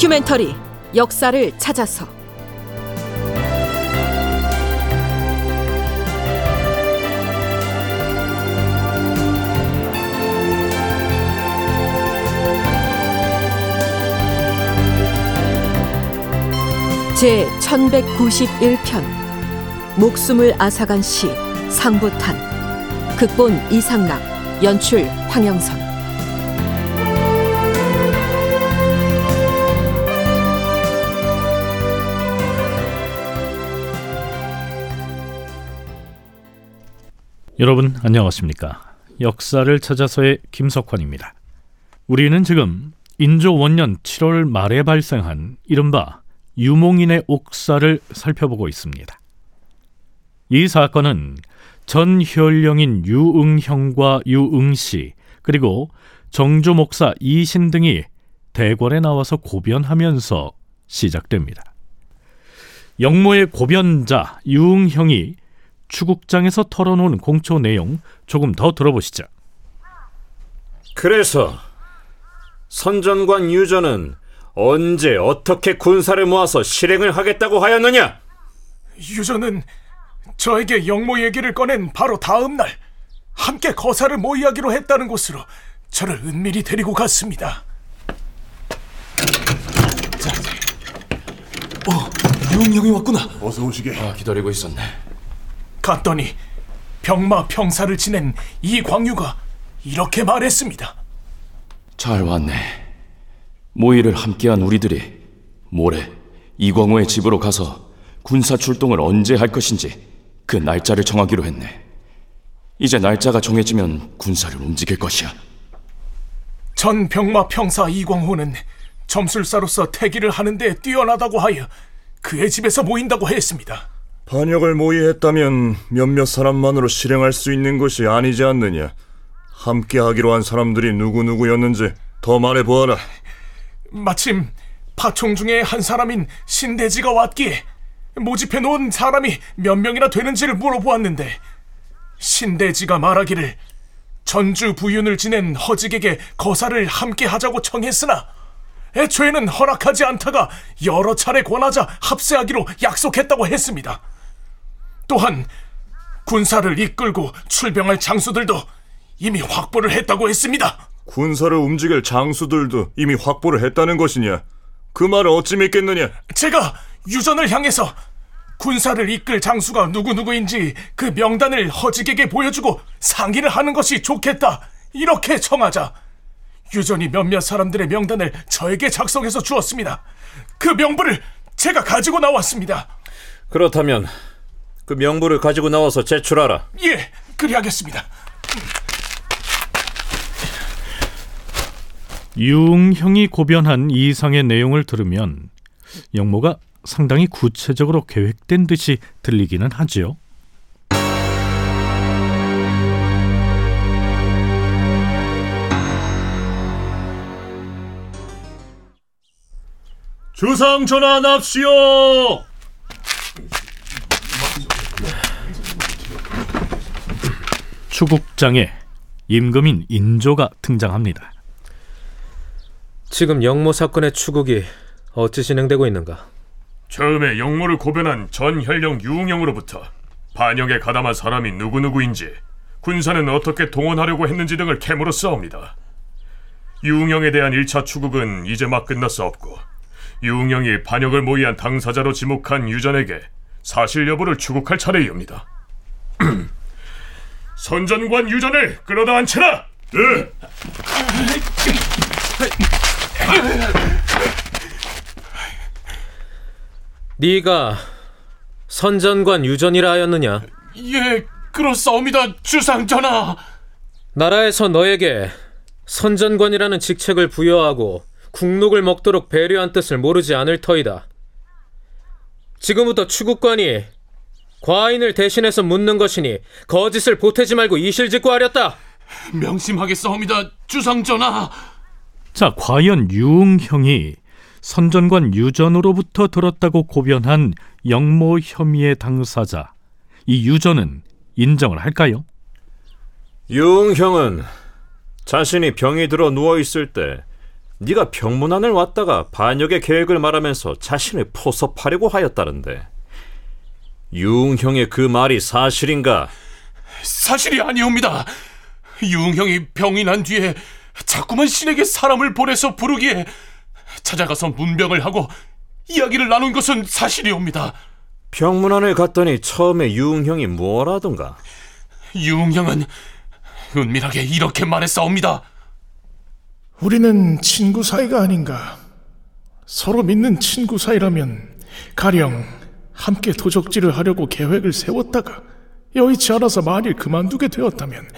다큐멘터리 역사를 찾아서. 제 1191편 목숨을 앗아간 시 상부탄 극본 이상락 연출 황영선 여러분 안녕하십니까? 역사를 찾아서의 김석환입니다. 우리는 지금 인조 원년 7월 말에 발생한 이른바 유몽인의 옥사를 살펴보고 있습니다. 이 사건은 전 현령인 유응형과 유응씨 그리고 정조 목사 이신 등이 대궐에 나와서 고변하면서 시작됩니다. 영모의 고변자 유응형이 추국장에서 털어놓은 공초 내용 조금 더 들어보시죠. 그래서 선전관 유전은 언제 어떻게 군사를 모아서 실행을 하겠다고 하였느냐? 유전은 저에게 영모 얘기를 꺼낸 바로 다음 날 함께 거사를 모의하기로 했다는 곳으로 저를 은밀히 데리고 갔습니다. 어, 유웅형이 왔구나. 어서 오시게. 아, 기다리고 있었네. 갔더니 병마 평사를 지낸 이광유가 이렇게 말했습니다. 잘 왔네. 모의를 함께한 우리들이 모레 이광호의 집으로 가서 군사 출동을 언제 할 것인지 그 날짜를 정하기로 했네. 이제 날짜가 정해지면 군사를 움직일 것이야. 전 병마 평사 이광호는 점술사로서 태기를 하는 데 뛰어나다고 하여 그의 집에서 모인다고 했습니다. 반역을 모의했다면 몇몇 사람만으로 실행할 수 있는 것이 아니지 않느냐. 함께 하기로 한 사람들이 누구누구였는지 더 말해보아라. 마침 파총 중에 한 사람인 신대지가 왔기에 모집해 놓은 사람이 몇 명이나 되는지를 물어보았는데 신대지가 말하기를 전주 부윤을 지낸 허직에게 거사를 함께 하자고 청했으나 애초에는 허락하지 않다가 여러 차례 권하자 합세하기로 약속했다고 했습니다. 또한 군사를 이끌고 출병할 장수들도 이미 확보를 했다고 했습니다. 군사를 움직일 장수들도 이미 확보를 했다는 것이냐? 그 말을 어찌 믿겠느냐? 제가 유전을 향해서 군사를 이끌 장수가 누구누구인지 그 명단을 허직에게 보여주고 상의를 하는 것이 좋겠다. 이렇게 청하자 유전이 몇몇 사람들의 명단을 저에게 작성해서 주었습니다. 그 명부를 제가 가지고 나왔습니다. 그렇다면 그 명부를 가지고 나와서 제출하라. 예, 그리하겠습니다. 유응형이 고변한 이상의 내용을 들으면 영모가 상당히 구체적으로 계획된 듯이 들리기는 하지요. 주상 전환합시오. 추국장에 임금인 인조가 등장합니다. 지금 영모 사건의 추국이 어찌 진행되고 있는가? 처음에 영모를 고변한 전현령 유웅영으로부터 반역에 가담한 사람이 누구누구인지 군사는 어떻게 동원하려고 했는지 등을 캐물어 싸웁니다. 유웅영에 대한 1차 추국은 이제 막 끝났사옵고 유웅영이 반역을 모의한 당사자로 지목한 유전에게 사실 여부를 추국할 차례이옵니다. 선전관 유전을 끌어다 앉혀라! 네! 네가 선전관 유전이라 하였느냐? 예, 그렇사옵니다, 주상 전하. 나라에서 너에게 선전관이라는 직책을 부여하고 국록을 먹도록 배려한 뜻을 모르지 않을 터이다. 지금부터 추국관이 과인을 대신해서 묻는 것이니 거짓을 보태지 말고 이실직고 하렸다. 명심하겠사옵니다, 주상전하. 자, 과연 유응형이 선전관 유전으로부터 들었다고 고변한 영모 혐의의 당사자 이 유전은 인정을 할까요? 유응형은 자신이 병이 들어 누워 있을 때 네가 병문안을 왔다가 반역의 계획을 말하면서 자신을 포섭하려고 하였다는데 유웅형의 그 말이 사실인가? 사실이 아니옵니다. 유흥형이 병이 난 뒤에 자꾸만 신에게 사람을 보내서 부르기에 찾아가서 문병을 하고 이야기를 나눈 것은 사실이옵니다. 병문안을 갔더니 처음에 유웅형이 뭐라던가? 유흥형은 은밀하게 이렇게 말했사옵니다. 우리는 친구 사이가 아닌가. 서로 믿는 친구 사이라면 가령 함께 도적질을 하려고 계획을 세웠다가 여의치 않아서 만일 그만두게 되었다면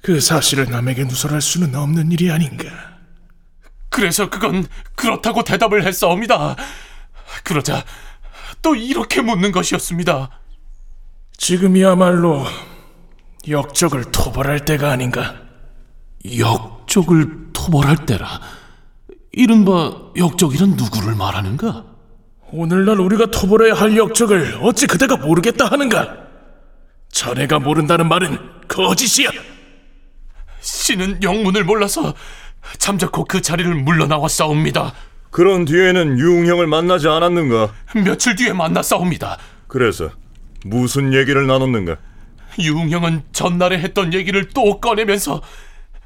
그 사실을 남에게 누설할 수는 없는 일이 아닌가. 그래서 그건 그렇다고 대답을 했사옵니다. 그러자 또 이렇게 묻는 것이었습니다. 지금이야말로 역적을 토벌할 때가 아닌가? 역적을 토벌할 때라? 이른바 역적이란 누구를 말하는가? 오늘날 우리가 토벌해야 할 역적을 어찌 그대가 모르겠다 하는가? 자네가 모른다는 말은 거짓이야. 신은 영문을 몰라서 잠자코 그 자리를 물러나왔사옵니다. 그런 뒤에는 유웅형을 만나지 않았는가? 며칠 뒤에 만났사옵니다. 그래서 무슨 얘기를 나눴는가? 유흥형은 전날에 했던 얘기를 또 꺼내면서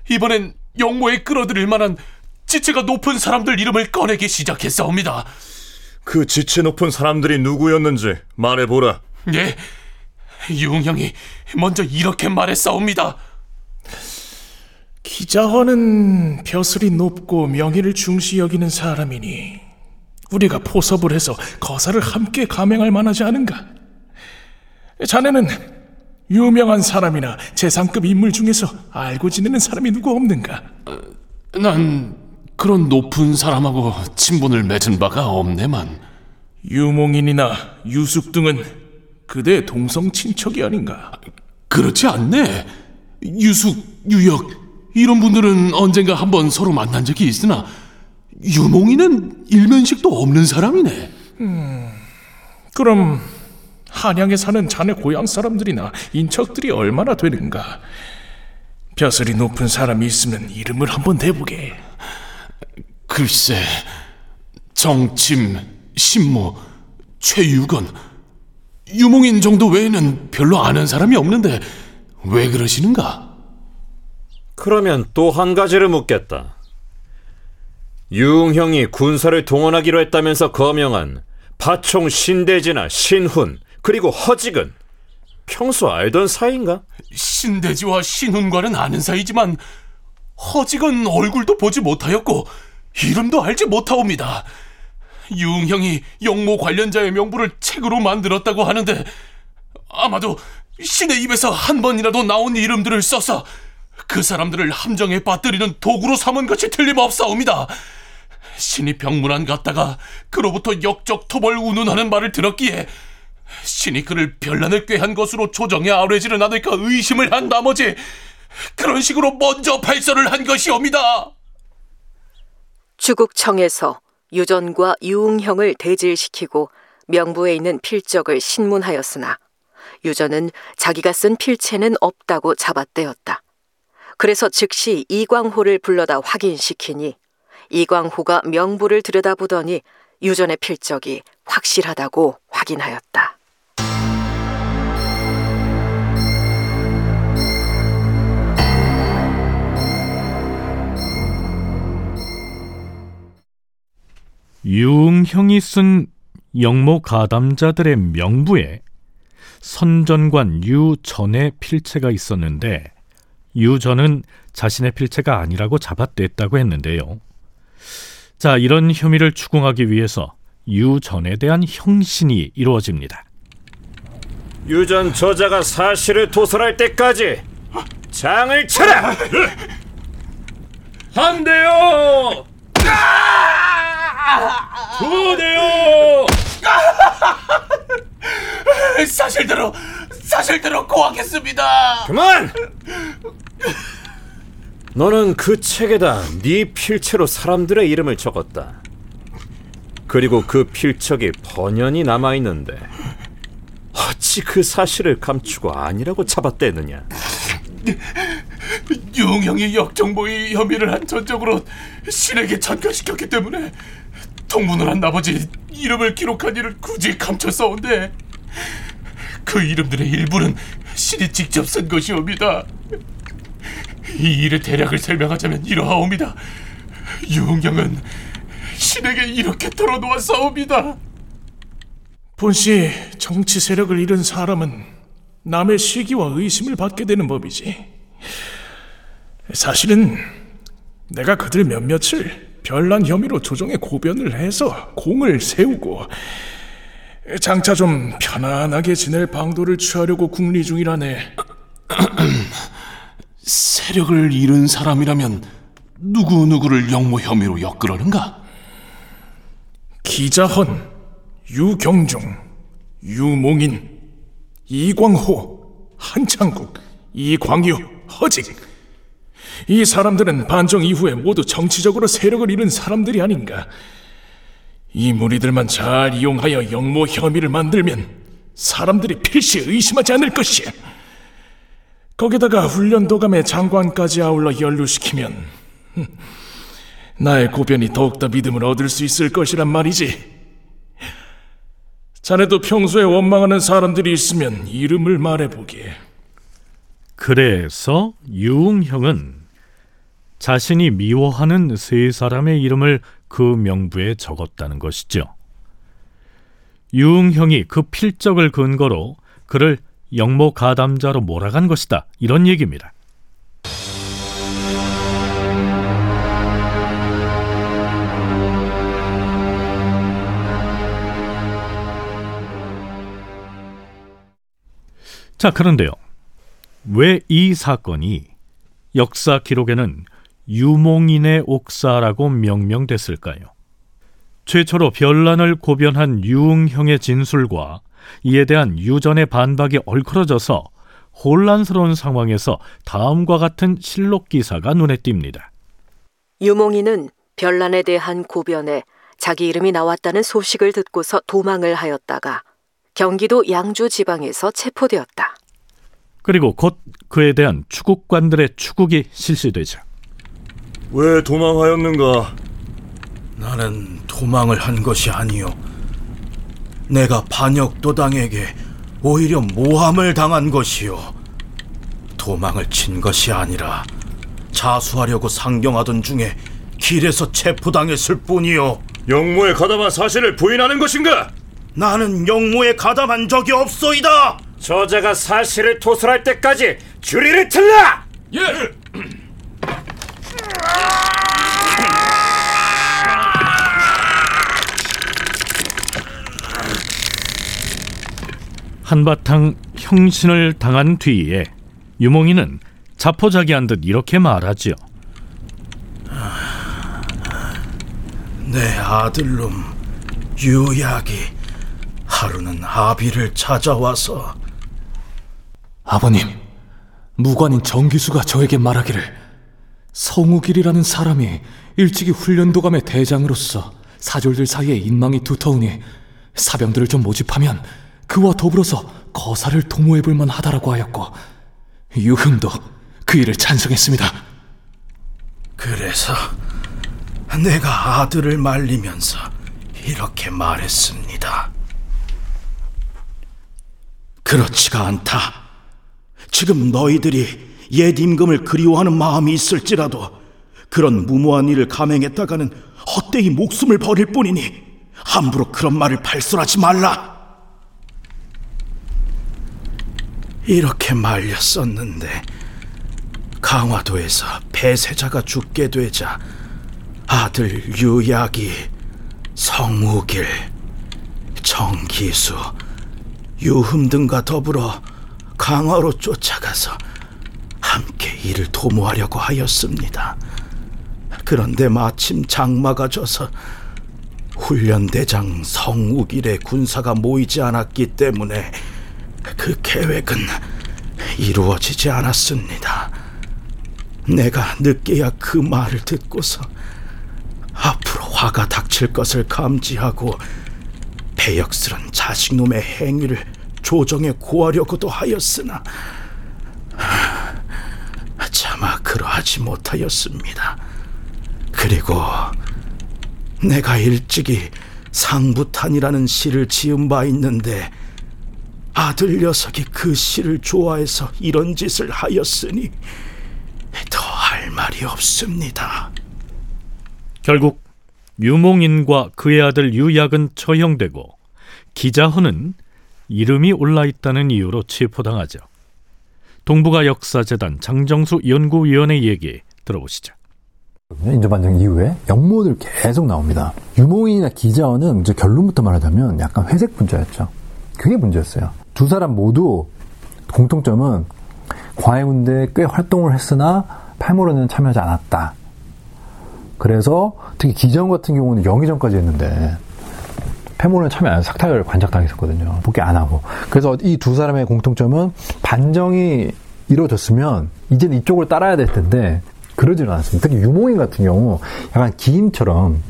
이번엔 영모에 끌어들일 만한 지체가 높은 사람들 이름을 꺼내기 시작했사옵니다. 그 지체 높은 사람들이 누구였는지 말해보라. 예, 유흥형이 먼저 이렇게 말했사옵니다. 기자헌은 벼슬이 높고 명예를 중시 여기는 사람이니 우리가 포섭을 해서 거사를 함께 감행할 만하지 않은가? 자네는 유명한 사람이나 재상급 인물 중에서 알고 지내는 사람이 누구 없는가? 난 그런 높은 사람하고 친분을 맺은 바가 없네만. 유몽인이나 유숙 등은 그대 동성 친척이 아닌가? 그렇지 않네. 유숙, 유역 이런 분들은 언젠가 한번 서로 만난 적이 있으나 유몽이는 일면식도 없는 사람이네. 그럼 한양에 사는 자네 고향 사람들이나 인척들이 얼마나 되는가? 벼슬이 높은 사람이 있으면 이름을 한번 대보게. 글쎄, 정침, 신모, 최유건, 유몽인 정도 외에는 별로 아는 사람이 없는데 왜 그러시는가? 그러면 또 한 가지를 묻겠다. 유웅형이 군사를 동원하기로 했다면서 거명한 파총 신대지나 신훈 그리고 허직은 평소 알던 사이인가? 신대지와 신훈과는 아는 사이지만 허직은 얼굴도 보지 못하였고 이름도 알지 못하옵니다. 유흥형이 영모 관련자의 명부를 책으로 만들었다고 하는데 아마도 신의 입에서 한 번이라도 나온 이름들을 써서 그 사람들을 함정에 빠뜨리는 도구로 삼은 것이 틀림없사옵니다. 신이 병문안 갔다가 그로부터 역적 토벌 운운하는 말을 들었기에 신이 그를 별난을 꾀한 것으로 조정에 아뢰지는 않을까 의심을 한 나머지 그런 식으로 먼저 발설을 한 것이옵니다. 주국청에서 유전과 유웅형을 대질시키고 명부에 있는 필적을 신문하였으나 유전은 자기가 쓴 필체는 없다고 잡아떼었다. 그래서 즉시 이광호를 불러다 확인시키니 이광호가 명부를 들여다보더니 유전의 필적이 확실하다고 확인하였다. 유응형이 쓴 영모 가담자들의 명부에 선전관 유전의 필체가 있었는데 유전은 자신의 필체가 아니라고 잡아냈다고 했는데요. 자, 이런 혐의를 추궁하기 위해서 유전에 대한 형신이 이루어집니다. 유전 저자가 사실을 도설할 때까지 장을 쳐라! 한 대요! 두 대요! 사실대로 사실대로 고하겠습니다. 그만! 너는 그 책에다 네 필체로 사람들의 이름을 적었다. 그리고 그 필적이 번연히 남아 있는데 어찌 그 사실을 감추고 아니라고 잡아떼느냐? 유흥형이 역정보의 혐의를 한 전적으로 신에게 전가시켰기 때문에 통문을 한 나머지 이름을 기록한 일을 굳이 감춰 써온데 그 이름들의 일부는 신이 직접 쓴 것이옵니다. 이 일의 대략을 설명하자면 이러하옵니다. 유흥형은 신에게 이렇게 털어놓았사옵니다. 본시 정치 세력을 잃은 사람은 남의 시기와 의심을 받게 되는 법이지. 사실은 내가 그들 몇몇을 별난 혐의로 조정에 고변을 해서 공을 세우고 장차 좀 편안하게 지낼 방도를 취하려고 궁리 중이라네. 세력을 잃은 사람이라면 누구 누구를 영모 혐의로 엮으려는가? 기자헌, 유경중, 유몽인, 이광호, 한창국, 이광유, 허직. 이 사람들은 반정 이후에 모두 정치적으로 세력을 잃은 사람들이 아닌가. 이 무리들만 잘 이용하여 영모 혐의를 만들면 사람들이 필시 의심하지 않을 것이야. 거기다가 훈련도감의 장관까지 아울러 연루시키면 흠, 나의 고변이 더욱더 믿음을 얻을 수 있을 것이란 말이지. 자네도 평소에 원망하는 사람들이 있으면 이름을 말해보게. 그래서 유흥형은 자신이 미워하는 세 사람의 이름을 그 명부에 적었다는 것이죠. 유흥형이 그 필적을 근거로 그를 영모 가담자로 몰아간 것이다. 이런 얘기입니다. 자, 그런데요. 왜 이 사건이 역사 기록에는 유몽인의 옥사라고 명명됐을까요? 최초로 별난을 고변한 유흥형의 진술과 이에 대한 유전의 반박이 얽혀져서 혼란스러운 상황에서 다음과 같은 실록 기사가 눈에 띕니다. 유몽이는 별난에 대한 고변에 자기 이름이 나왔다는 소식을 듣고서 도망을 하였다가 경기도 양주 지방에서 체포되었다. 그리고 곧 그에 대한 추국관들의 추국이 실시되죠. 왜 도망하였는가? 나는 도망을 한 것이 아니요. 내가 반역도당에게 오히려 모함을 당한 것이요. 도망을 친 것이 아니라 자수하려고 상경하던 중에 길에서 체포당했을 뿐이요. 영모에 가담한 사실을 부인하는 것인가? 나는 영모에 가담한 적이 없소이다. 저자가 사실을 토설할 때까지 주리를 틀라! 예! 한바탕 형신을 당한 뒤에 유몽이는 자포자기한 듯 이렇게 말하지요. 내 아들놈 유약이 하루는 아비를 찾아와서 아버님, 무관인 정기수가 저에게 말하기를 성우길이라는 사람이 일찍이 훈련도감의 대장으로서 사졸들 사이에 인망이 두터우니 사병들을 좀 모집하면 그와 더불어서 거사를 도모해 볼 만하다라고 하였고 유흥도 그 일을 찬성했습니다. 그래서 내가 아들을 말리면서 이렇게 말했습니다. 그렇지가 않다. 지금 너희들이 옛 임금을 그리워하는 마음이 있을지라도 그런 무모한 일을 감행했다가는 헛되이 목숨을 버릴 뿐이니 함부로 그런 말을 발설하지 말라. 이렇게 말렸었는데 강화도에서 폐세자가 죽게 되자 아들 유약이 성우길, 정기수, 유흠 등과 더불어 강화로 쫓아가서 함께 이를 도모하려고 하였습니다. 그런데 마침 장마가 져서 훈련대장 성우길의 군사가 모이지 않았기 때문에 그 계획은 이루어지지 않았습니다. 내가 늦게야 그 말을 듣고서 앞으로 화가 닥칠 것을 감지하고 배역스런 자식놈의 행위를 조정에 고하려고도 하였으나 차마 그러하지 못하였습니다. 그리고 내가 일찍이 상부탄이라는 시를 지은 바 있는데 아들 녀석이 그 시를 좋아해서 이런 짓을 하였으니 더 할 말이 없습니다. 결국 유몽인과 그의 아들 유약은 처형되고 기자헌은 이름이 올라 있다는 이유로 체포당하죠. 동북아 역사재단 장정수 연구위원의 얘기 들어보시죠. 인조반정 이후에 영모들 계속 나옵니다. 유몽인이나 기자원은 이제 결론부터 말하자면 약간 회색 분자였죠. 그게 문제였어요. 두 사람 모두 공통점은 과해군대에 꽤 활동을 했으나 팔모로는 참여하지 않았다. 그래서 특히 기자원 같은 경우는 영의전까지 했는데 패모는 참여 안 삭탈 관작당했었거든요. 복귀 안 하고. 그래서 이 두 사람의 공통점은 반정이 이루어졌으면 이제는 이쪽을 따라야 될 텐데 그러지는 않습니다. 특히 유몽인 같은 경우 약간 기임처럼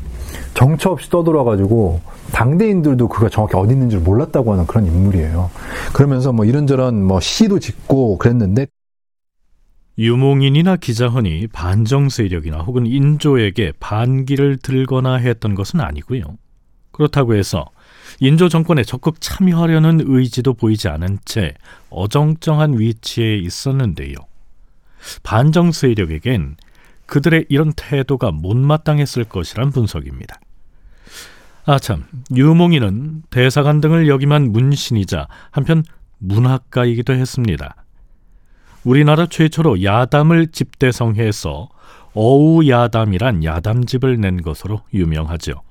정처 없이 떠돌아가지고 당대인들도 그가 정확히 어디 있는지 를 몰랐다고 하는 그런 인물이에요. 그러면서 뭐 이런저런 뭐 시도 짓고 그랬는데 유몽인이나 기자헌이 반정 세력이나 혹은 인조에게 반기를 들거나 했던 것은 아니고요. 그렇다고 해서 인조 정권에 적극 참여하려는 의지도 보이지 않은 채 어정쩡한 위치에 있었는데요. 반정 세력에겐 그들의 이런 태도가 못마땅했을 것이란 분석입니다. 아참, 유몽인은 대사관 등을 역임한 문신이자 한편 문학가이기도 했습니다. 우리나라 최초로 야담을 집대성해서 어우야담이란 야담집을 낸 것으로 유명하죠.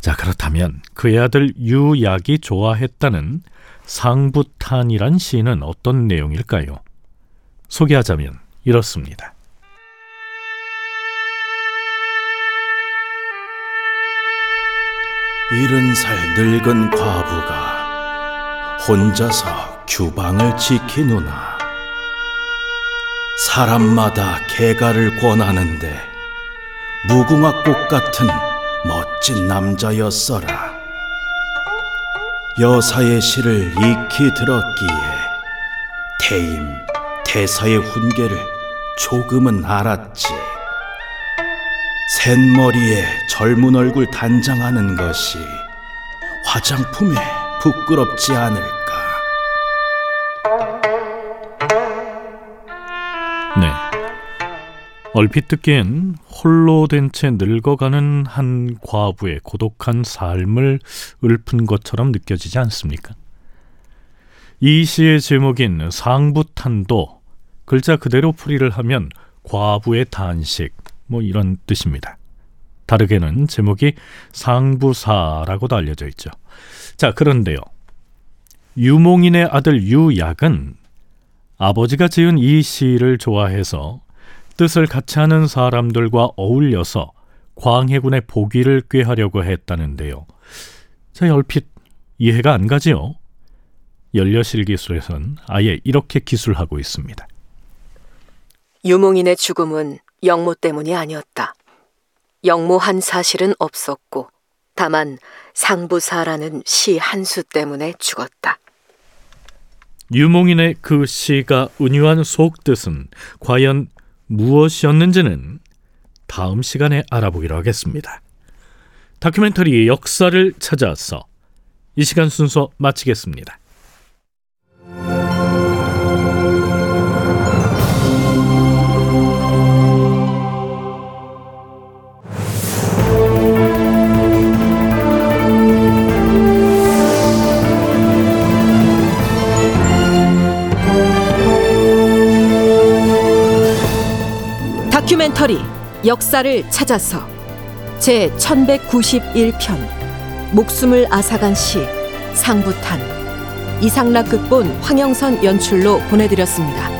자, 그렇다면 그의 아들 유약이 좋아했다는 상부탄이란 시는 어떤 내용일까요? 소개하자면 이렇습니다. 일흔 살 늙은 과부가 혼자서 규방을 지키누나 사람마다 개가를 권하는데 무궁화꽃 같은 멋진 남자였어라. 여사의 시를 익히 들었기에 대임, 대사의 훈계를 조금은 알았지. 샌머리에 젊은 얼굴 단장하는 것이 화장품에 부끄럽지 않을까. 네. 얼핏 듣기엔 홀로 된 채 늙어가는 한 과부의 고독한 삶을 읊은 것처럼 느껴지지 않습니까? 이 시의 제목인 상부탄도 글자 그대로 풀이를 하면 과부의 단식 뭐 이런 뜻입니다. 다르게는 제목이 상부사라고도 알려져 있죠. 자, 그런데요. 유몽인의 아들 유약은 아버지가 지은 이 시를 좋아해서 뜻을 같이 하는 사람들과 어울려서 광해군의 보기를 꾀하려고 했다는데요. 자, 얼핏 이해가 안 가지요? 연려실 기술에선 아예 이렇게 기술하고 있습니다. 유몽인의 죽음은 영모 때문이 아니었다. 영모한 사실은 없었고, 다만 상부사라는 시 한 수 때문에 죽었다. 유몽인의 그 시가 은유한 속뜻은 과연 무엇이었는지는 다음 시간에 알아보기로 하겠습니다. 다큐멘터리 역사를 찾아서 이 시간 순서 마치겠습니다. 다큐멘터리 역사를 찾아서 제 1191편 목숨을 앗아간 시 상부탄 이상락 극본 황영선 연출로 보내드렸습니다.